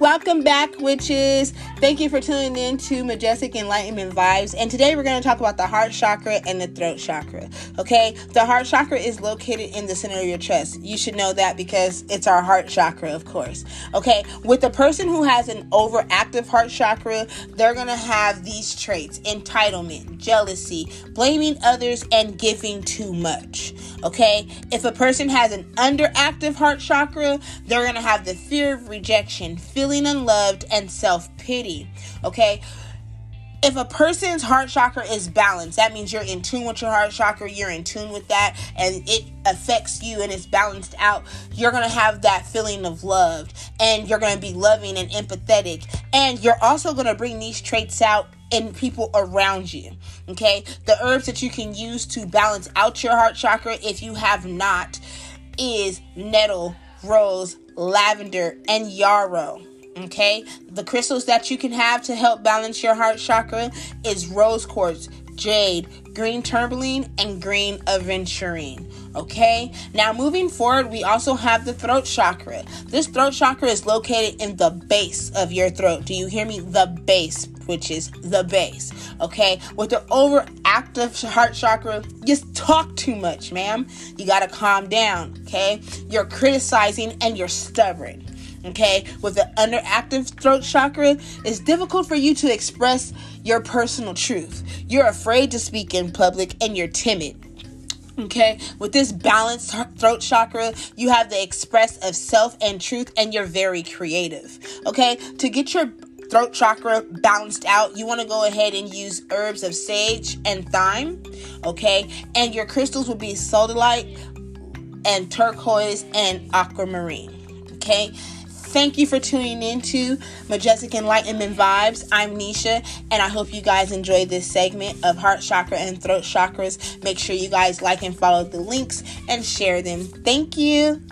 Welcome back, witches. Thank you for tuning in to Majestic Enlightenment Vibes. And today we're going to talk about the heart chakra and the throat chakra. Okay, the heart chakra is located in the center of your chest. You should know that because it's our heart chakra, of course. Okay, with a person who has an overactive heart chakra, they're going to have these traits entitlement, jealousy, blaming others, and giving too much. Okay, if a person has an underactive heart chakra, they're going to have the fear of rejection, feeling unloved, and self pity. Okay. If a person's heart chakra is balanced, that means you're in tune with your heart chakra, you're in tune with that, and it affects you and it's balanced out. You're gonna have that feeling of loved, and you're gonna be loving and empathetic, and you're also gonna bring these traits out in people around you. Okay, the herbs that you can use to balance out your heart chakra, if you have not, is nettle, rose, lavender, and yarrow. Okay, the crystals that you can have to help balance your heart chakra is rose quartz, jade, green tourmaline, and green aventurine. Okay, now moving forward, we also have the throat chakra. This throat chakra is located in the base of your throat. Do you hear me? The base, which is the base. Okay, with the overactive heart chakra, just talk too much, ma'am. You gotta calm down. Okay, you're criticizing and you're stubborn okay with the underactive throat chakra it's difficult for you to express your personal truth you're afraid to speak in public and you're timid Okay, with this balanced throat chakra, you have the express of self and truth, and you're very creative. Okay, to get your throat chakra balanced out, you want to go ahead and use herbs of sage and thyme. Okay, and your crystals will be sodalite and turquoise and aquamarine. Okay, Thank you for tuning in to Majestic Enlightenment Vibes. I'm Nisha, and I hope you guys enjoyed this segment of heart chakra and throat chakras. Make sure you guys like and follow the links and share them. Thank you.